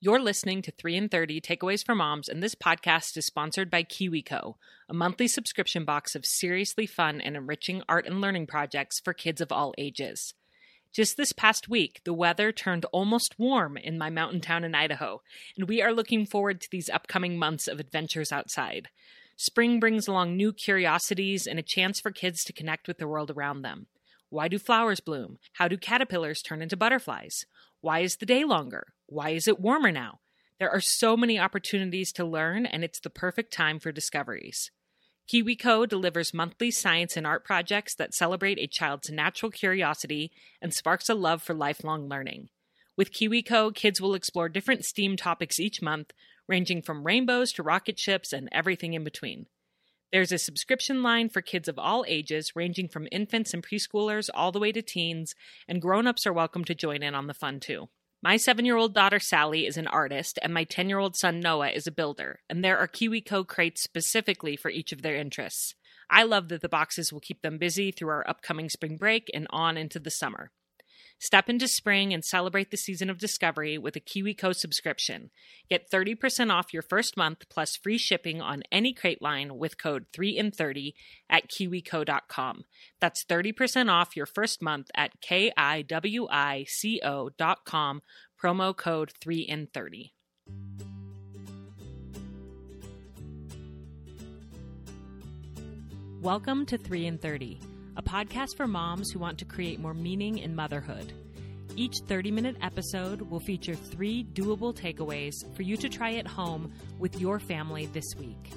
You're listening to 3 and 30 Takeaways for Moms, and this podcast is sponsored by KiwiCo, a monthly subscription box of seriously fun and enriching art and learning projects for kids of all ages. Just this past week, the weather turned almost warm in my mountain town in Idaho, and we are looking forward to these upcoming months of adventures outside. Spring brings along new curiosities and a chance for kids to connect with the world around them. Why do flowers bloom? How do caterpillars turn into butterflies? Why is the day longer? Why is it warmer now? There are so many opportunities to learn, and it's the perfect time for discoveries. KiwiCo delivers monthly science and art projects that celebrate a child's natural curiosity and sparks a love for lifelong learning. With KiwiCo, kids will explore different STEAM topics each month, ranging from rainbows to rocket ships and everything in between. There's a subscription line for kids of all ages, ranging from infants and preschoolers all the way to teens, and grown ups are welcome to join in on the fun too. My seven year old daughter Sally is an artist, and my 10 year old son Noah is a builder, and there are KiwiCo crates specifically for each of their interests. I love that the boxes will keep them busy through our upcoming spring break and on into the summer. Step into spring and celebrate the season of discovery with a KiwiCo subscription. Get 30% off your first month plus free shipping on any crate line with code 3 in 30 at kiwico.com. That's 30% off your first month at kiwico.com, promo code 3 in 30. Welcome to 3 in 30 a podcast for moms who want to create more meaning in motherhood. Each 30 minute episode will feature three doable takeaways for you to try at home with your family this week.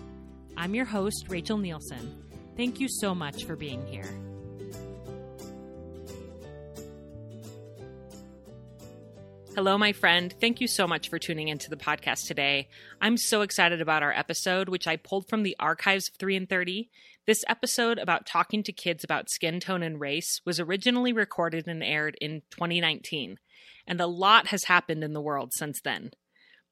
I'm your host, Rachel Nielsen. Thank you so much for being here. Hello, my friend. Thank you so much for tuning into the podcast today. I'm so excited about our episode, which I pulled from the archives of 3 and 30. This episode about talking to kids about skin tone and race was originally recorded and aired in 2019, and a lot has happened in the world since then.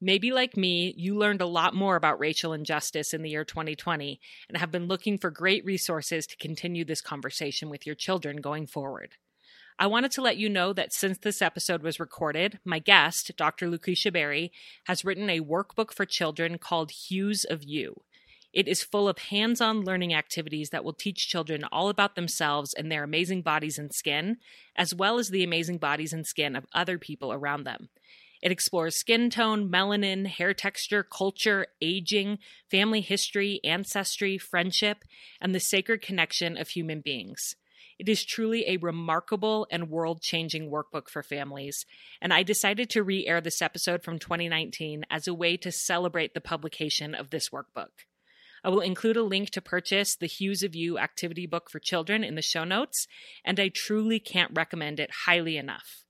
Maybe like me, you learned a lot more about racial injustice in the year 2020 and have been looking for great resources to continue this conversation with your children going forward. I wanted to let you know that since this episode was recorded, my guest, Dr. Lucretia Berry, has written a workbook for children called Hues of You. It is full of hands on learning activities that will teach children all about themselves and their amazing bodies and skin, as well as the amazing bodies and skin of other people around them. It explores skin tone, melanin, hair texture, culture, aging, family history, ancestry, friendship, and the sacred connection of human beings. It is truly a remarkable and world changing workbook for families, and I decided to re air this episode from 2019 as a way to celebrate the publication of this workbook. I will include a link to purchase the Hues of You activity book for children in the show notes, and I truly can't recommend it highly enough.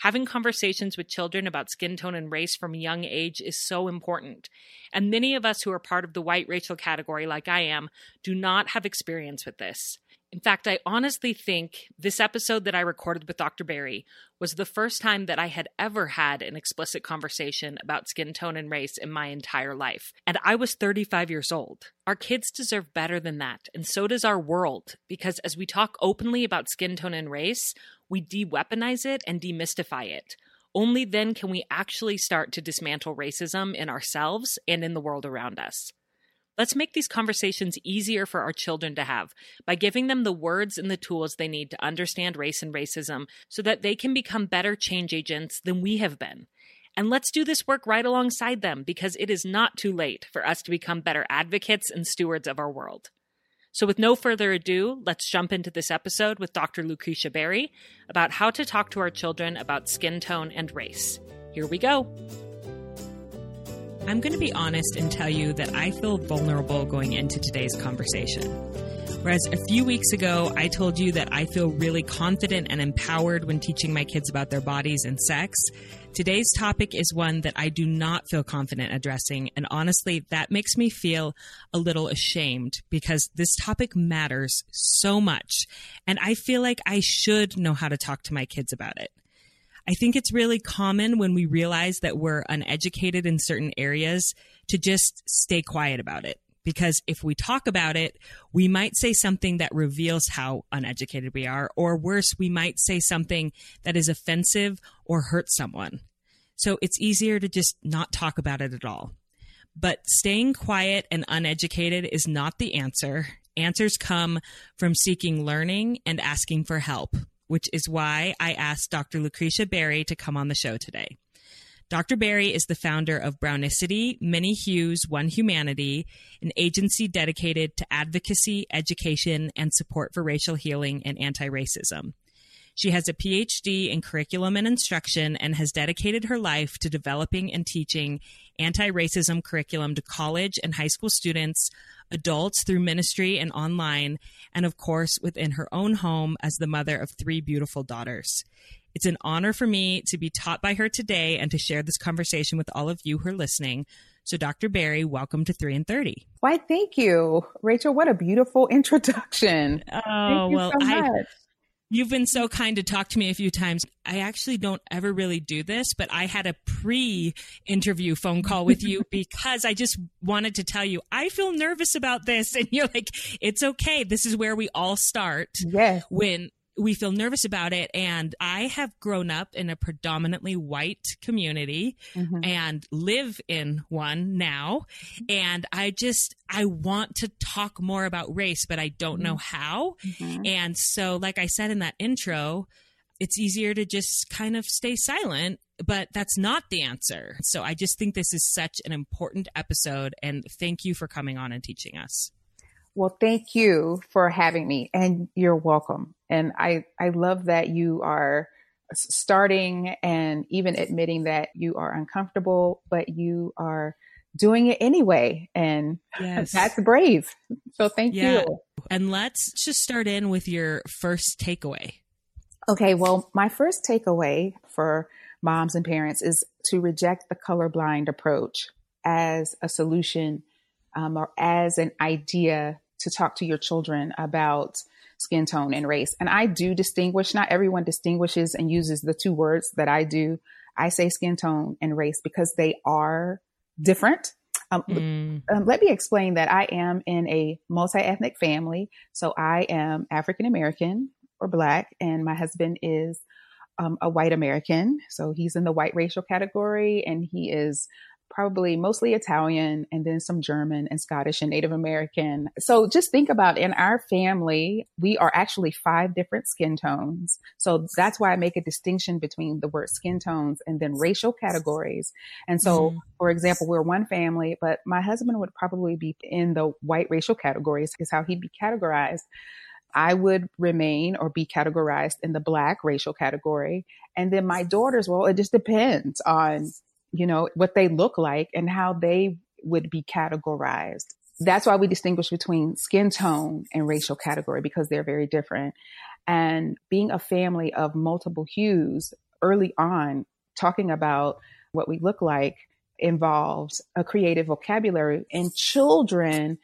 Having conversations with children about skin tone and race from a young age is so important. And many of us who are part of the white racial category, like I am, do not have experience with this. In fact, I honestly think this episode that I recorded with Dr. Berry was the first time that I had ever had an explicit conversation about skin tone and race in my entire life. And I was 35 years old. Our kids deserve better than that, and so does our world, because as we talk openly about skin tone and race, we de weaponize it and demystify it. Only then can we actually start to dismantle racism in ourselves and in the world around us. Let's make these conversations easier for our children to have by giving them the words and the tools they need to understand race and racism so that they can become better change agents than we have been. And let's do this work right alongside them because it is not too late for us to become better advocates and stewards of our world. So, with no further ado, let's jump into this episode with Dr. Lucretia Berry about how to talk to our children about skin tone and race. Here we go. I'm going to be honest and tell you that I feel vulnerable going into today's conversation. Whereas a few weeks ago, I told you that I feel really confident and empowered when teaching my kids about their bodies and sex, today's topic is one that I do not feel confident addressing. And honestly, that makes me feel a little ashamed because this topic matters so much. And I feel like I should know how to talk to my kids about it. I think it's really common when we realize that we're uneducated in certain areas to just stay quiet about it. Because if we talk about it, we might say something that reveals how uneducated we are, or worse, we might say something that is offensive or hurts someone. So it's easier to just not talk about it at all. But staying quiet and uneducated is not the answer. Answers come from seeking learning and asking for help, which is why I asked Dr. Lucretia Berry to come on the show today. Dr. Berry is the founder of Brownicity, Many Hues, One Humanity, an agency dedicated to advocacy, education, and support for racial healing and anti racism. She has a PhD in curriculum and instruction and has dedicated her life to developing and teaching anti racism curriculum to college and high school students, adults through ministry and online, and of course within her own home as the mother of three beautiful daughters. It's an honor for me to be taught by her today and to share this conversation with all of you who are listening. So, Dr. Berry, welcome to 3 and 30. Why, thank you. Rachel, what a beautiful introduction. Oh, well, so I, You've been so kind to talk to me a few times. I actually don't ever really do this, but I had a pre interview phone call with you because I just wanted to tell you, I feel nervous about this. And you're like, it's okay. This is where we all start. Yes. When we feel nervous about it. And I have grown up in a predominantly white community mm-hmm. and live in one now. And I just, I want to talk more about race, but I don't mm-hmm. know how. Mm-hmm. And so, like I said in that intro, it's easier to just kind of stay silent, but that's not the answer. So I just think this is such an important episode. And thank you for coming on and teaching us. Well, thank you for having me and you're welcome. And I, I love that you are starting and even admitting that you are uncomfortable, but you are doing it anyway. And yes. that's brave. So thank yeah. you. And let's just start in with your first takeaway. Okay. Well, my first takeaway for moms and parents is to reject the colorblind approach as a solution um, or as an idea to talk to your children about skin tone and race. And I do distinguish, not everyone distinguishes and uses the two words that I do. I say skin tone and race because they are different. Um, mm. um, let me explain that I am in a multi ethnic family. So I am African American or Black, and my husband is um, a white American. So he's in the white racial category, and he is probably mostly Italian and then some German and Scottish and Native American. So just think about in our family, we are actually five different skin tones. So that's why I make a distinction between the word skin tones and then racial categories. And so, mm-hmm. for example, we're one family, but my husband would probably be in the white racial categories is how he'd be categorized. I would remain or be categorized in the black racial category. And then my daughters, well, it just depends on you know, what they look like and how they would be categorized. That's why we distinguish between skin tone and racial category because they're very different. And being a family of multiple hues early on, talking about what we look like involves a creative vocabulary and children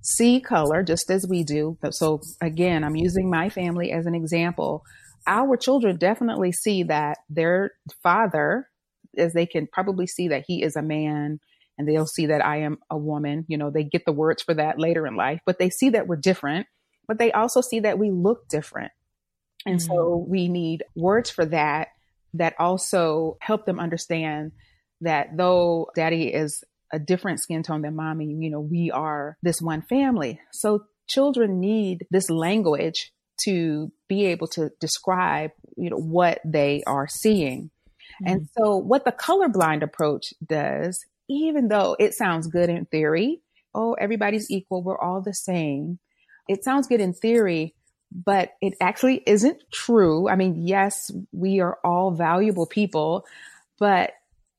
see color just as we do. So again, I'm using my family as an example. Our children definitely see that their father as they can probably see that he is a man and they'll see that I am a woman. You know, they get the words for that later in life, but they see that we're different, but they also see that we look different. And mm-hmm. so we need words for that that also help them understand that though daddy is a different skin tone than mommy, you know, we are this one family. So children need this language to be able to describe, you know, what they are seeing. Mm-hmm. And so what the colorblind approach does, even though it sounds good in theory, oh, everybody's equal, we're all the same. It sounds good in theory, but it actually isn't true. I mean, yes, we are all valuable people, but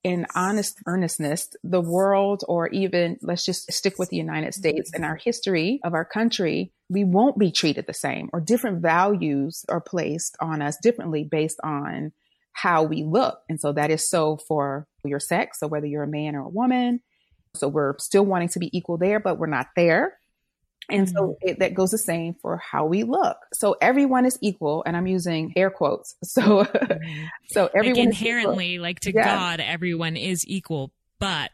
in honest earnestness, the world, or even let's just stick with the United States and our history of our country, we won't be treated the same, or different values are placed on us differently based on how we look. And so that is so for your sex. So whether you're a man or a woman. So we're still wanting to be equal there, but we're not there. And so mm-hmm. it, that goes the same for how we look. So everyone is equal, and I'm using air quotes. So, mm-hmm. so everyone like inherently, like to yeah. God, everyone is equal but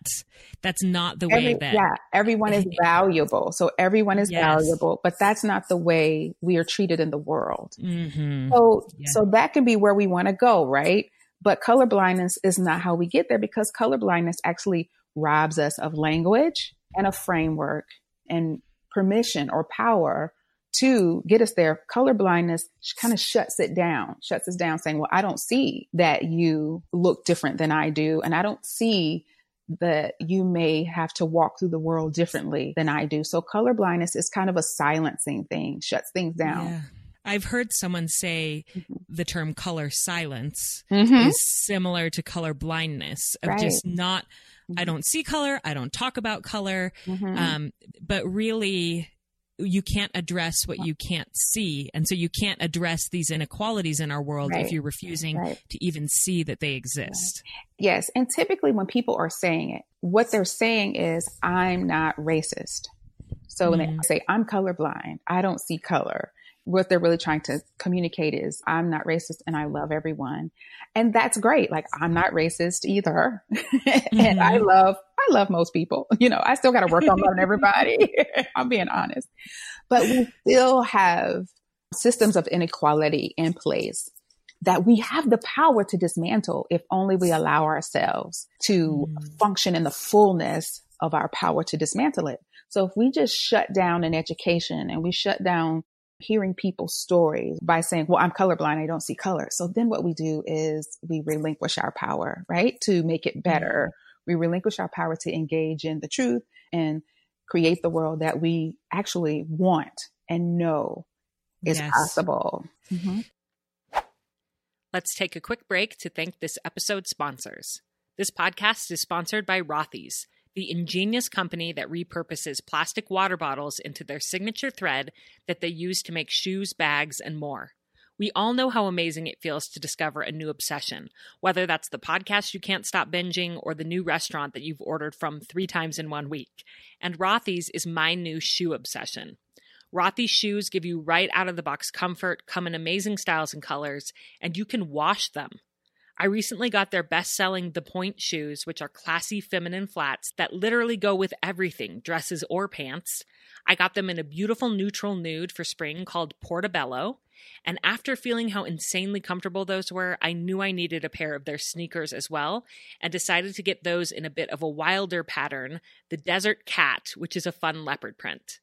that's not the way Every, that yeah everyone is valuable so everyone is yes. valuable but that's not the way we are treated in the world mm-hmm. so yeah. so that can be where we want to go right But color blindness is not how we get there because color blindness actually robs us of language and a framework and permission or power to get us there. Color blindness kind of shuts it down, shuts us down saying, well, I don't see that you look different than I do. And I don't see that you may have to walk through the world differently than I do. So color blindness is kind of a silencing thing, shuts things down. Yeah. I've heard someone say mm-hmm. the term color silence mm-hmm. is similar to color blindness of right. just not I mm-hmm. don't see color, I don't talk about color, mm-hmm. um, but really you can't address what you can't see. And so you can't address these inequalities in our world right. if you're refusing right. to even see that they exist. Yes. And typically when people are saying it, what they're saying is, I'm not racist. So when mm. they mm-hmm. say, I'm colorblind, I don't see color, what they're really trying to communicate is, I'm not racist and I love everyone. And that's great. Like, I'm not racist either. mm-hmm. and I mm-hmm. love I love most people. You know, I still got to work on loving everybody. I'm being honest. But we still have systems of inequality in place that we have the power to dismantle if only we allow ourselves to mm. function in the fullness of our power to dismantle it. So if we just shut down an education and we shut down hearing people's stories by saying, well, I'm colorblind. I don't see color. So then what we do is we relinquish our power, right? To make it better we relinquish our power to engage in the truth and create the world that we actually want and know is yes. possible. Mm-hmm. Let's take a quick break to thank this episode's sponsors. This podcast is sponsored by Rothy's, the ingenious company that repurposes plastic water bottles into their signature thread that they use to make shoes, bags, and more. We all know how amazing it feels to discover a new obsession, whether that's the podcast you can't stop binging or the new restaurant that you've ordered from three times in one week. And Rothy's is my new shoe obsession. Rothy's shoes give you right out of the box comfort, come in amazing styles and colors, and you can wash them. I recently got their best selling The Point shoes, which are classy feminine flats that literally go with everything, dresses or pants. I got them in a beautiful neutral nude for spring called Portobello. And after feeling how insanely comfortable those were, I knew I needed a pair of their sneakers as well, and decided to get those in a bit of a wilder pattern, the Desert Cat, which is a fun leopard print.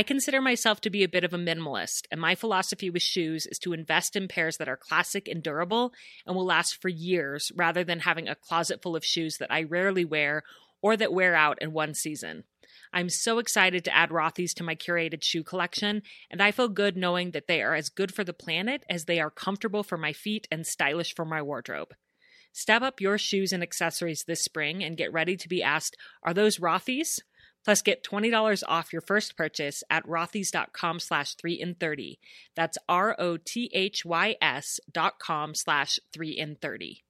I consider myself to be a bit of a minimalist, and my philosophy with shoes is to invest in pairs that are classic and durable and will last for years rather than having a closet full of shoes that I rarely wear or that wear out in one season. I'm so excited to add Rothy's to my curated shoe collection, and I feel good knowing that they are as good for the planet as they are comfortable for my feet and stylish for my wardrobe. Step up your shoes and accessories this spring and get ready to be asked, are those Rothy's? Plus, get $20 off your first purchase at rothys.com slash 3 in 30. That's R-O-T-H-Y-S dot com slash 3 in 30.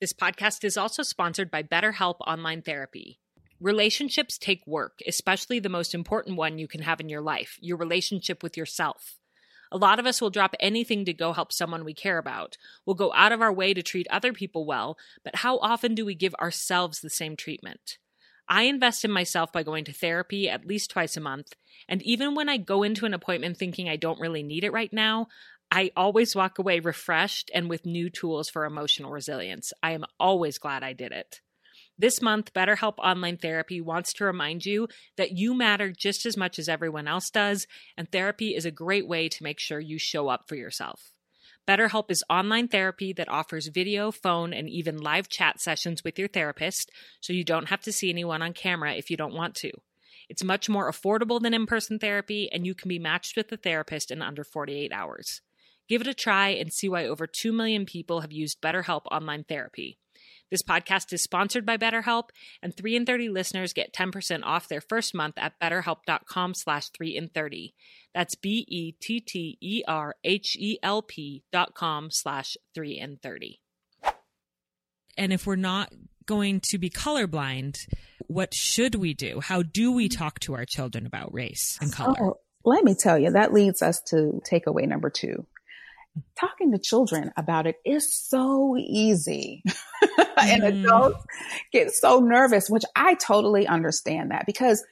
This podcast is also sponsored by BetterHelp Online Therapy. Relationships take work, especially the most important one you can have in your life your relationship with yourself. A lot of us will drop anything to go help someone we care about. We'll go out of our way to treat other people well, but how often do we give ourselves the same treatment? I invest in myself by going to therapy at least twice a month, and even when I go into an appointment thinking I don't really need it right now, I always walk away refreshed and with new tools for emotional resilience. I am always glad I did it. This month, BetterHelp Online Therapy wants to remind you that you matter just as much as everyone else does, and therapy is a great way to make sure you show up for yourself. BetterHelp is online therapy that offers video, phone, and even live chat sessions with your therapist, so you don't have to see anyone on camera if you don't want to. It's much more affordable than in person therapy, and you can be matched with a therapist in under 48 hours. Give it a try and see why over 2 million people have used BetterHelp Online Therapy. This podcast is sponsored by BetterHelp, and 3 in 30 listeners get 10% off their first month at betterhelp.com slash 3 in 30. That's B-E-T-T-E-R-H-E-L-P dot com slash 3 in 30. And if we're not going to be colorblind, what should we do? How do we talk to our children about race and color? Oh, let me tell you, that leads us to takeaway number two talking to children about it is so easy. and mm. adults get so nervous, which I totally understand that because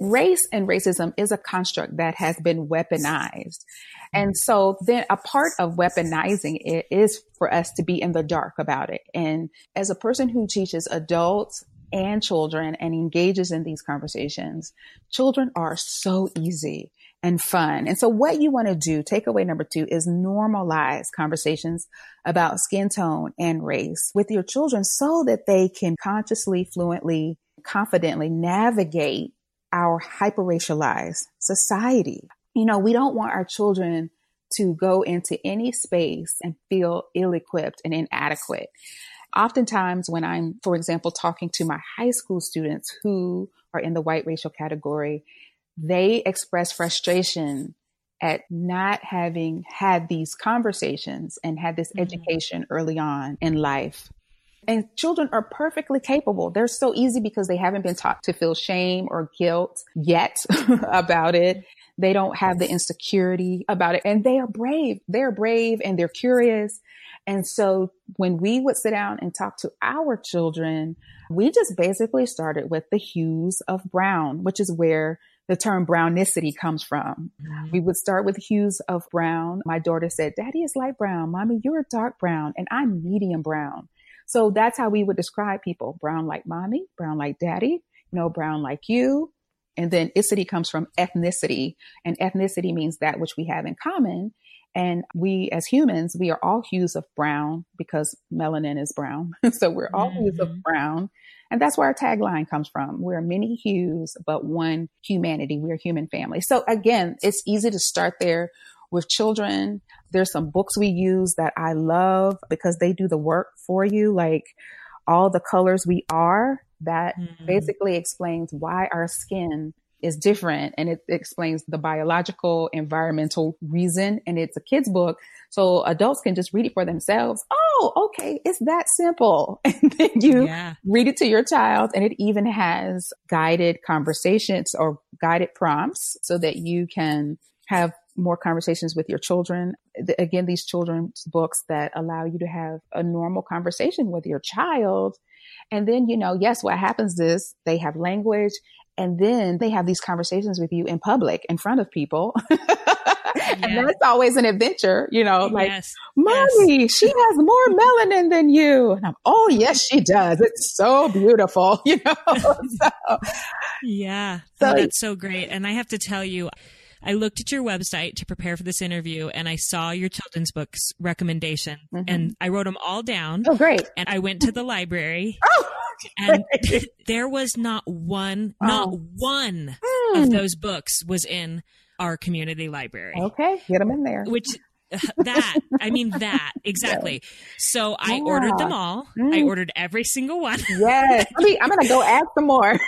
race and racism is a construct that has been weaponized. And so then a part of weaponizing it is for us to be in the dark about it. And as a person who teaches adults and children and engages in these conversations, children are so easy and fun. And so what you want to do, takeaway number two is normalize conversations about skin tone and race with your children so that they can consciously, fluently, confidently navigate our hyper racialized society. You know, we don't want our children to go into any space and feel ill equipped and inadequate. Oftentimes, when I'm, for example, talking to my high school students who are in the white racial category, they express frustration at not having had these conversations and had this mm-hmm. education early on in life. And children are perfectly capable. They're so easy because they haven't been taught to feel shame or guilt yet about it. They don't have the insecurity about it and they are brave. They're brave and they're curious. And so when we would sit down and talk to our children, we just basically started with the hues of brown, which is where the term brownicity comes from. Mm-hmm. We would start with hues of brown. My daughter said, Daddy is light brown. Mommy, you're dark brown and I'm medium brown. So that's how we would describe people. Brown like mommy, brown like daddy, you know, brown like you. And then icity comes from ethnicity and ethnicity means that which we have in common. And we as humans, we are all hues of brown because melanin is brown. so we're all mm-hmm. hues of mm-hmm. brown. And that's where our tagline comes from. We're many hues, but one humanity. We're human family. So again, it's easy to start there with children. There's some books we use that I love because they do the work for you, like all the colors we are. That mm-hmm. basically explains why our skin is different and it explains the biological environmental reason and it's a kid's book so adults can just read it for themselves oh okay it's that simple and then you yeah. read it to your child and it even has guided conversations or guided prompts so that you can have more conversations with your children. Again, these children's books that allow you to have a normal conversation with your child. And then, you know, yes, what happens is they have language and then they have these conversations with you in public in front of people. and that's always an adventure, you know, like, yes. mommy, yes. she has more melanin than you. And I'm, oh, yes, she does. It's so beautiful, you know? so, yeah. So, oh, that's so great. And I have to tell you, I looked at your website to prepare for this interview and I saw your children's books recommendation mm-hmm. and I wrote them all down. Oh, great. And I went to the library. oh, and there was not one, oh. not one mm. of those books was in our community library. Okay, get them in there. Which that i mean that exactly so i yeah. ordered them all mm. i ordered every single one yes i'm gonna go add some more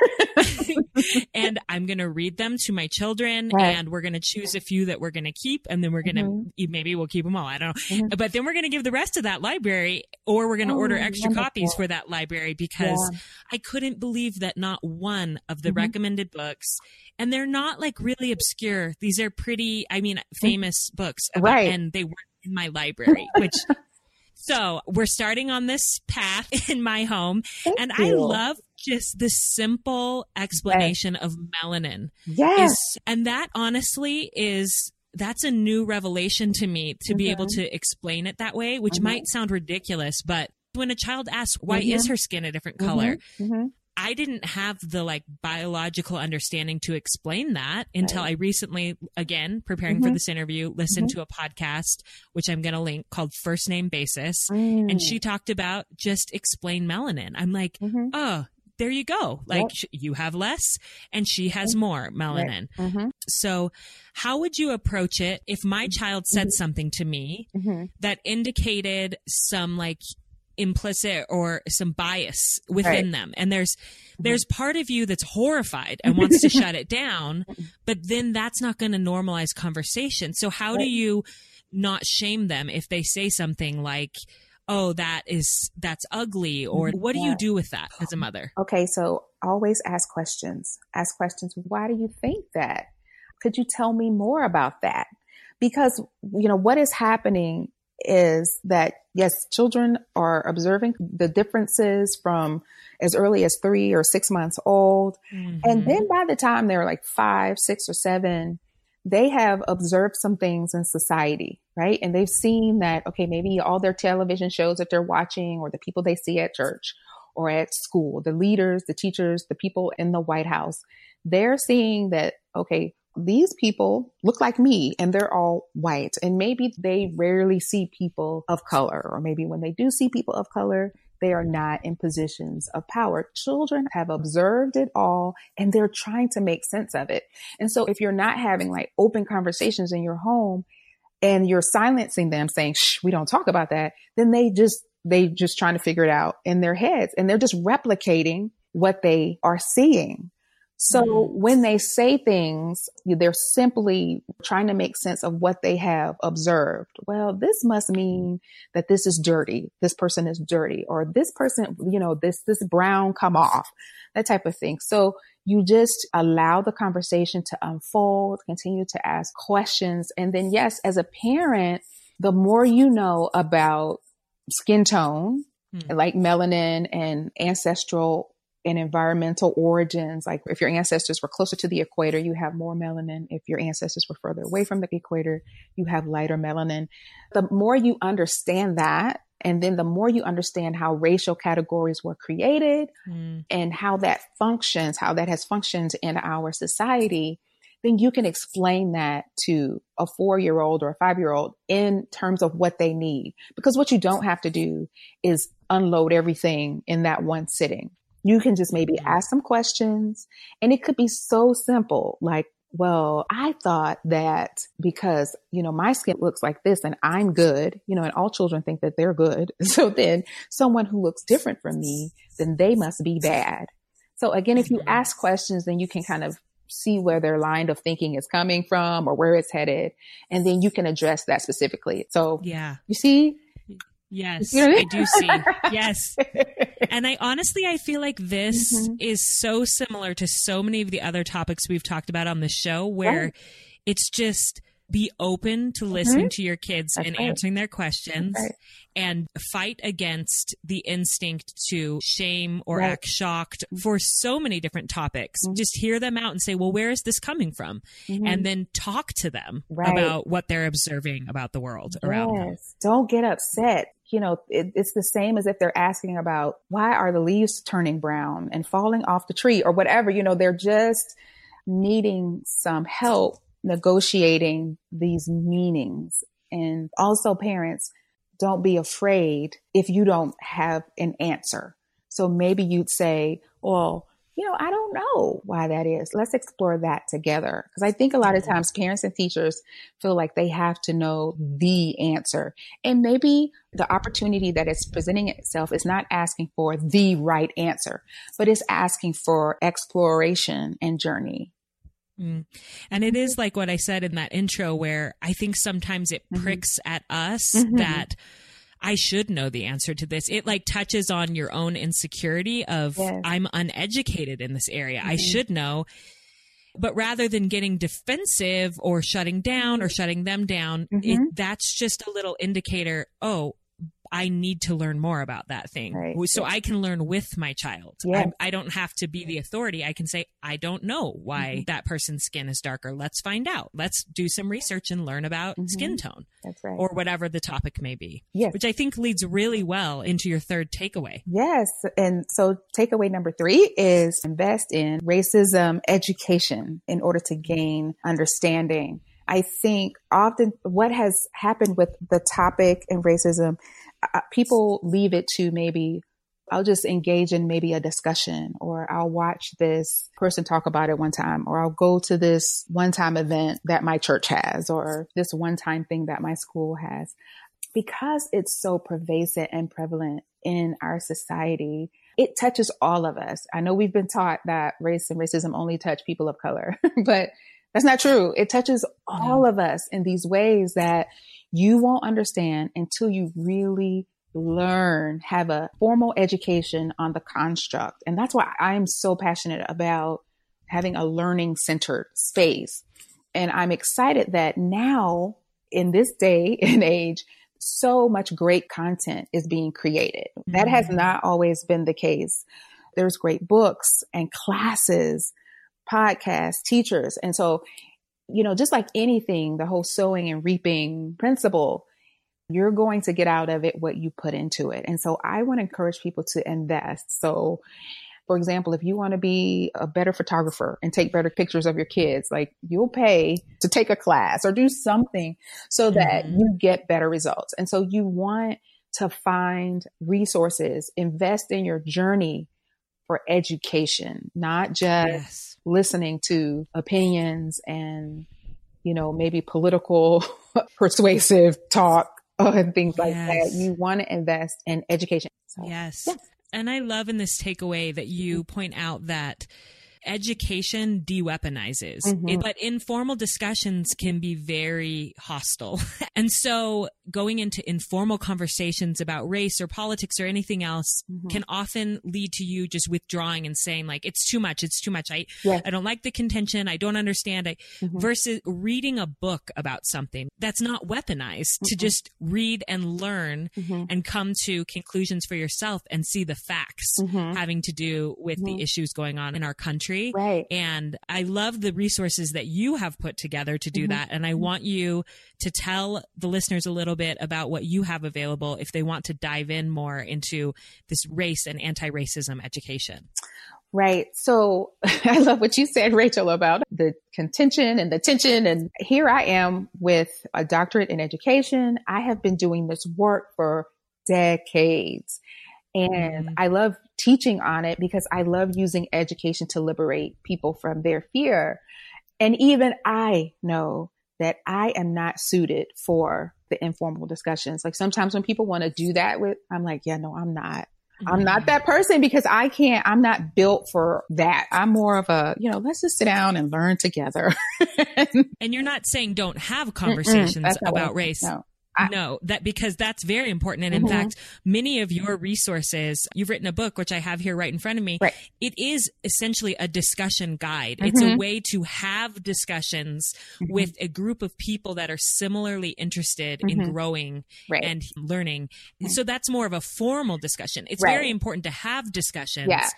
and i'm gonna read them to my children right. and we're gonna choose a few that we're gonna keep and then we're gonna mm-hmm. maybe we'll keep them all i don't know mm-hmm. but then we're gonna give the rest of that library or we're gonna oh, order extra wonderful. copies for that library because yeah. i couldn't believe that not one of the mm-hmm. recommended books and they're not like really obscure these are pretty i mean famous books about, right. and they weren't in my library, which so we're starting on this path in my home. Thank and you. I love just the simple explanation yes. of melanin. Yes. Is, and that honestly is that's a new revelation to me to mm-hmm. be able mm-hmm. to explain it that way, which mm-hmm. might sound ridiculous, but when a child asks why mm-hmm. is her skin a different color, mm-hmm. Mm-hmm. I didn't have the like biological understanding to explain that until right. I recently, again, preparing mm-hmm. for this interview, listened mm-hmm. to a podcast, which I'm going to link called First Name Basis. Mm. And she talked about just explain melanin. I'm like, mm-hmm. oh, there you go. Like yep. you have less and she has mm-hmm. more melanin. Right. Mm-hmm. So how would you approach it if my child said mm-hmm. something to me that indicated some like implicit or some bias within right. them and there's there's part of you that's horrified and wants to shut it down but then that's not going to normalize conversation so how right. do you not shame them if they say something like oh that is that's ugly or mm-hmm. what do yeah. you do with that as a mother okay so always ask questions ask questions why do you think that could you tell me more about that because you know what is happening is that yes, children are observing the differences from as early as three or six months old. Mm-hmm. And then by the time they're like five, six, or seven, they have observed some things in society, right? And they've seen that, okay, maybe all their television shows that they're watching or the people they see at church or at school, the leaders, the teachers, the people in the White House, they're seeing that, okay, these people look like me and they're all white. And maybe they rarely see people of color, or maybe when they do see people of color, they are not in positions of power. Children have observed it all and they're trying to make sense of it. And so if you're not having like open conversations in your home and you're silencing them saying, shh, we don't talk about that, then they just, they just trying to figure it out in their heads and they're just replicating what they are seeing. So mm-hmm. when they say things, they're simply trying to make sense of what they have observed. Well, this must mean that this is dirty. This person is dirty or this person, you know, this, this brown come off, that type of thing. So you just allow the conversation to unfold, continue to ask questions. And then yes, as a parent, the more you know about skin tone, mm. like melanin and ancestral and environmental origins. Like if your ancestors were closer to the equator, you have more melanin. If your ancestors were further away from the equator, you have lighter melanin. The more you understand that, and then the more you understand how racial categories were created mm. and how that functions, how that has functioned in our society, then you can explain that to a four year old or a five year old in terms of what they need. Because what you don't have to do is unload everything in that one sitting. You can just maybe mm-hmm. ask some questions and it could be so simple. Like, well, I thought that because, you know, my skin looks like this and I'm good, you know, and all children think that they're good. So then someone who looks different from me, then they must be bad. So again, if you mm-hmm. ask questions, then you can kind of see where their line of thinking is coming from or where it's headed. And then you can address that specifically. So yeah, you see, Yes, you know I, mean? I do see. Yes. And I honestly I feel like this mm-hmm. is so similar to so many of the other topics we've talked about on the show where right. it's just be open to mm-hmm. listening mm-hmm. to your kids That's and right. answering their questions right. and fight against the instinct to shame or right. act shocked for so many different topics. Mm-hmm. Just hear them out and say, well, where is this coming from? Mm-hmm. And then talk to them about what they're observing about the world yes. around them. Don't get upset you know, it, it's the same as if they're asking about why are the leaves turning brown and falling off the tree or whatever, you know, they're just needing some help negotiating these meanings. And also parents, don't be afraid if you don't have an answer. So maybe you'd say, well, you know, I don't know why that is. Let's explore that together. Because I think a lot of mm-hmm. times parents and teachers feel like they have to know the answer. And maybe the opportunity that is presenting itself is not asking for the right answer, but it's asking for exploration and journey. Mm. And it is like what I said in that intro, where I think sometimes it mm-hmm. pricks mm-hmm. at us mm-hmm. that I should know the answer to this. It like touches on your own insecurity of yes. I'm uneducated in this area. Mm-hmm. I should know. But rather than getting defensive or shutting down or shutting them down, mm-hmm. that's just a little indicator. Oh, I need to learn more about that thing. Right. So I can learn with my child. Yes. I, don't have to be the authority. I can say, I don't know why mm-hmm. that person's skin is darker. Let's find out. Let's do some research and learn about mm-hmm. skin tone. That's right. Or whatever the topic may be. Yes. Which I think leads really well into your third takeaway. Yes. And so takeaway number three is invest in racism education in order to gain understanding. I think often what has happened with the topic and racism people leave it to maybe I'll just engage in maybe a discussion or I'll watch this person talk about it one time or I'll go to this one time event that my church has or this one time thing that my school has. Because it's so pervasive and prevalent in our society, it touches all of us. I know we've been taught that race and racism only touch people of color, but that's not true. It touches all of us in these ways that you won't understand until you really learn, have a formal education on the construct. And that's why I'm so passionate about having a learning centered space. And I'm excited that now in this day and age, so much great content is being created. Mm-hmm. That has mm-hmm. not always been the case. There's great books and classes, podcasts, teachers. And so you know, just like anything, the whole sowing and reaping principle, you're going to get out of it what you put into it. And so I want to encourage people to invest. So, for example, if you want to be a better photographer and take better pictures of your kids, like you'll pay to take a class or do something so that mm-hmm. you get better results. And so you want to find resources, invest in your journey for education, not just yes. Listening to opinions and, you know, maybe political persuasive talk and things like yes. that. You want to invest in education. So, yes. yes. And I love in this takeaway that you point out that education de-weaponizes mm-hmm. it, but informal discussions can be very hostile and so going into informal conversations about race or politics or anything else mm-hmm. can often lead to you just withdrawing and saying like it's too much it's too much i yeah. i don't like the contention i don't understand I, mm-hmm. versus reading a book about something that's not weaponized to mm-hmm. just read and learn mm-hmm. and come to conclusions for yourself and see the facts mm-hmm. having to do with the issues going on in our country right and i love the resources that you have put together to do mm-hmm. that and i want you to tell the listeners a little bit about what you have available if they want to dive in more into this race and anti racism education. Right. So I love what you said, Rachel, about the contention and the tension. And here I am with a doctorate in education. I have been doing this work for decades. And mm. I love teaching on it because I love using education to liberate people from their fear. And even I know that I am not suited for the informal discussions. Like sometimes when people want to do that with, I'm like, yeah, no, I'm not. I'm not mm-hmm. that person because I can't, I'm not built for that. I'm more of a, you know, let's just sit down and learn together. and you're not saying don't have conversations about race. No. I, no, that because that's very important. And in mm-hmm. fact, many of your resources, you've written a book, which I have here right in front of me. Right. It is essentially a discussion guide. Mm-hmm. It's a mm-hmm. way to have discussions mm-hmm. with a group of people that are similarly interested in mm-hmm. growing right. and learning. So that's more of a formal discussion. It's right. very important to have discussions yeah.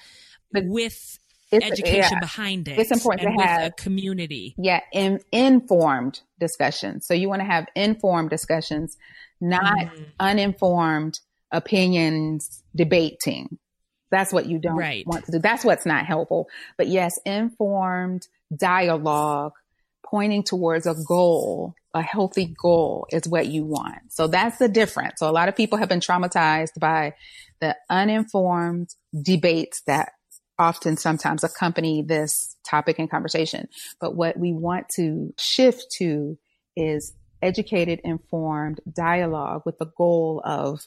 with it's, education yeah, behind it. It's important to have a community. Yeah, in, informed discussions. So you want to have informed discussions, not mm. uninformed opinions debating. That's what you don't right. want to do. That's what's not helpful. But yes, informed dialogue pointing towards a goal, a healthy goal is what you want. So that's the difference. So a lot of people have been traumatized by the uninformed debates that often sometimes accompany this topic and conversation. But what we want to shift to is educated, informed dialogue with the goal of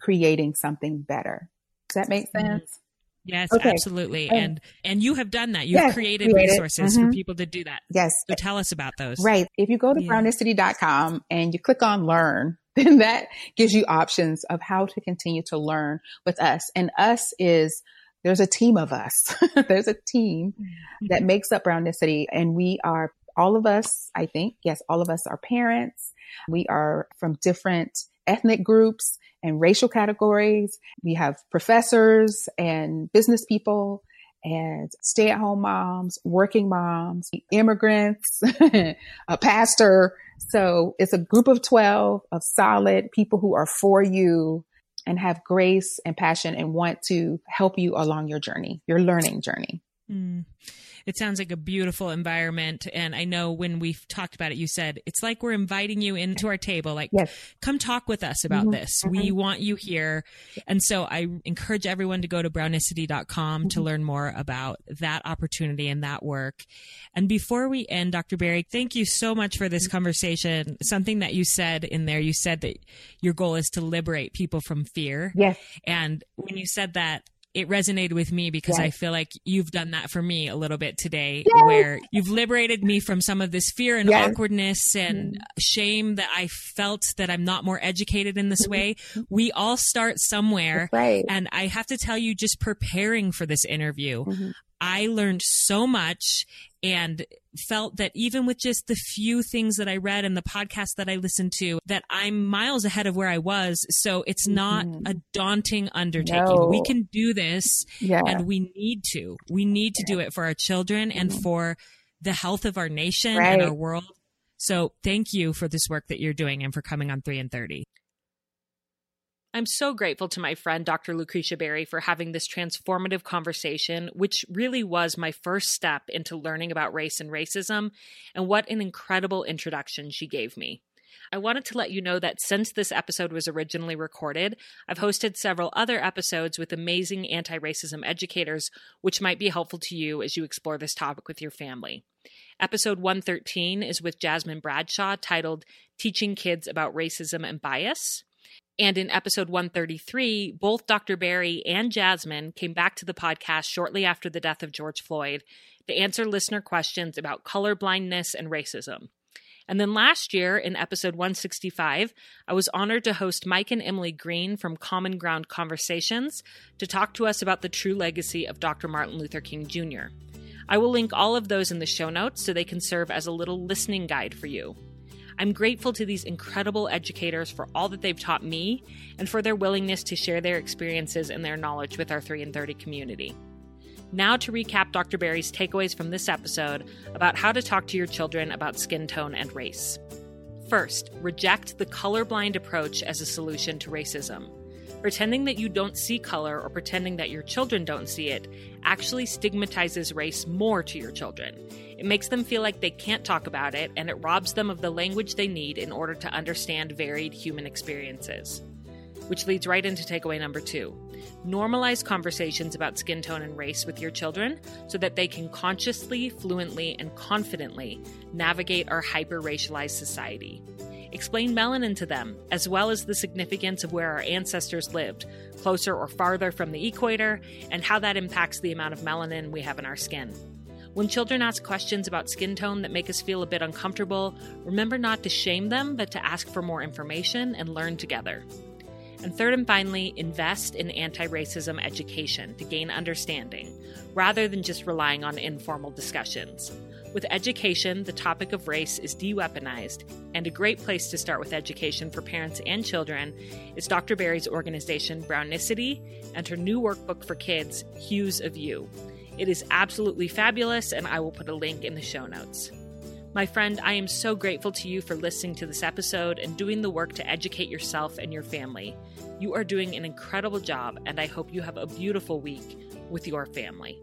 creating something better. Does that make mm-hmm. sense? Yes, okay. absolutely. And and you have done that. You've yes, created, created resources mm-hmm. for people to do that. Yes. So tell us about those. Right. If you go to yeah. brownicity.com and you click on learn, then that gives you options of how to continue to learn with us. And us is there's a team of us. there's a team mm-hmm. that makes up Brownicity and we are all of us, I think, yes, all of us are parents. We are from different ethnic groups and racial categories. We have professors and business people and stay at home moms, working moms, immigrants, a pastor. So it's a group of 12 of solid people who are for you and have grace and passion and want to help you along your journey, your learning journey. Mm. It sounds like a beautiful environment. And I know when we've talked about it, you said it's like we're inviting you into our table. Like, yes. come talk with us about mm-hmm. this. Mm-hmm. We want you here. And so I encourage everyone to go to brownicity.com mm-hmm. to learn more about that opportunity and that work. And before we end, Dr. Berry, thank you so much for this conversation. Something that you said in there, you said that your goal is to liberate people from fear. Yes. And when you said that, it resonated with me because yes. I feel like you've done that for me a little bit today, yes. where you've liberated me from some of this fear and yes. awkwardness and mm-hmm. shame that I felt that I'm not more educated in this way. Mm-hmm. We all start somewhere. Right. And I have to tell you, just preparing for this interview, mm-hmm. I learned so much and felt that even with just the few things that I read and the podcast that I listened to, that I'm miles ahead of where I was. So it's not mm-hmm. a daunting undertaking. No. We can do this yeah. and we need to. We need to do it for our children mm-hmm. and for the health of our nation right. and our world. So thank you for this work that you're doing and for coming on 3 and 30. I'm so grateful to my friend Dr. Lucretia Berry for having this transformative conversation, which really was my first step into learning about race and racism, and what an incredible introduction she gave me. I wanted to let you know that since this episode was originally recorded, I've hosted several other episodes with amazing anti racism educators, which might be helpful to you as you explore this topic with your family. Episode 113 is with Jasmine Bradshaw, titled Teaching Kids About Racism and Bias. And in episode 133, both Dr. Berry and Jasmine came back to the podcast shortly after the death of George Floyd to answer listener questions about colorblindness and racism. And then last year, in episode 165, I was honored to host Mike and Emily Green from Common Ground Conversations to talk to us about the true legacy of Dr. Martin Luther King Jr. I will link all of those in the show notes so they can serve as a little listening guide for you. I'm grateful to these incredible educators for all that they've taught me and for their willingness to share their experiences and their knowledge with our 3 in 30 community. Now, to recap Dr. Berry's takeaways from this episode about how to talk to your children about skin tone and race. First, reject the colorblind approach as a solution to racism. Pretending that you don't see color or pretending that your children don't see it actually stigmatizes race more to your children. It makes them feel like they can't talk about it, and it robs them of the language they need in order to understand varied human experiences. Which leads right into takeaway number two normalize conversations about skin tone and race with your children so that they can consciously, fluently, and confidently navigate our hyper racialized society. Explain melanin to them, as well as the significance of where our ancestors lived, closer or farther from the equator, and how that impacts the amount of melanin we have in our skin. When children ask questions about skin tone that make us feel a bit uncomfortable, remember not to shame them, but to ask for more information and learn together. And third and finally, invest in anti racism education to gain understanding, rather than just relying on informal discussions. With education, the topic of race is de weaponized, and a great place to start with education for parents and children is Dr. Berry's organization, Brownicity, and her new workbook for kids, Hues of You. It is absolutely fabulous, and I will put a link in the show notes. My friend, I am so grateful to you for listening to this episode and doing the work to educate yourself and your family. You are doing an incredible job, and I hope you have a beautiful week with your family.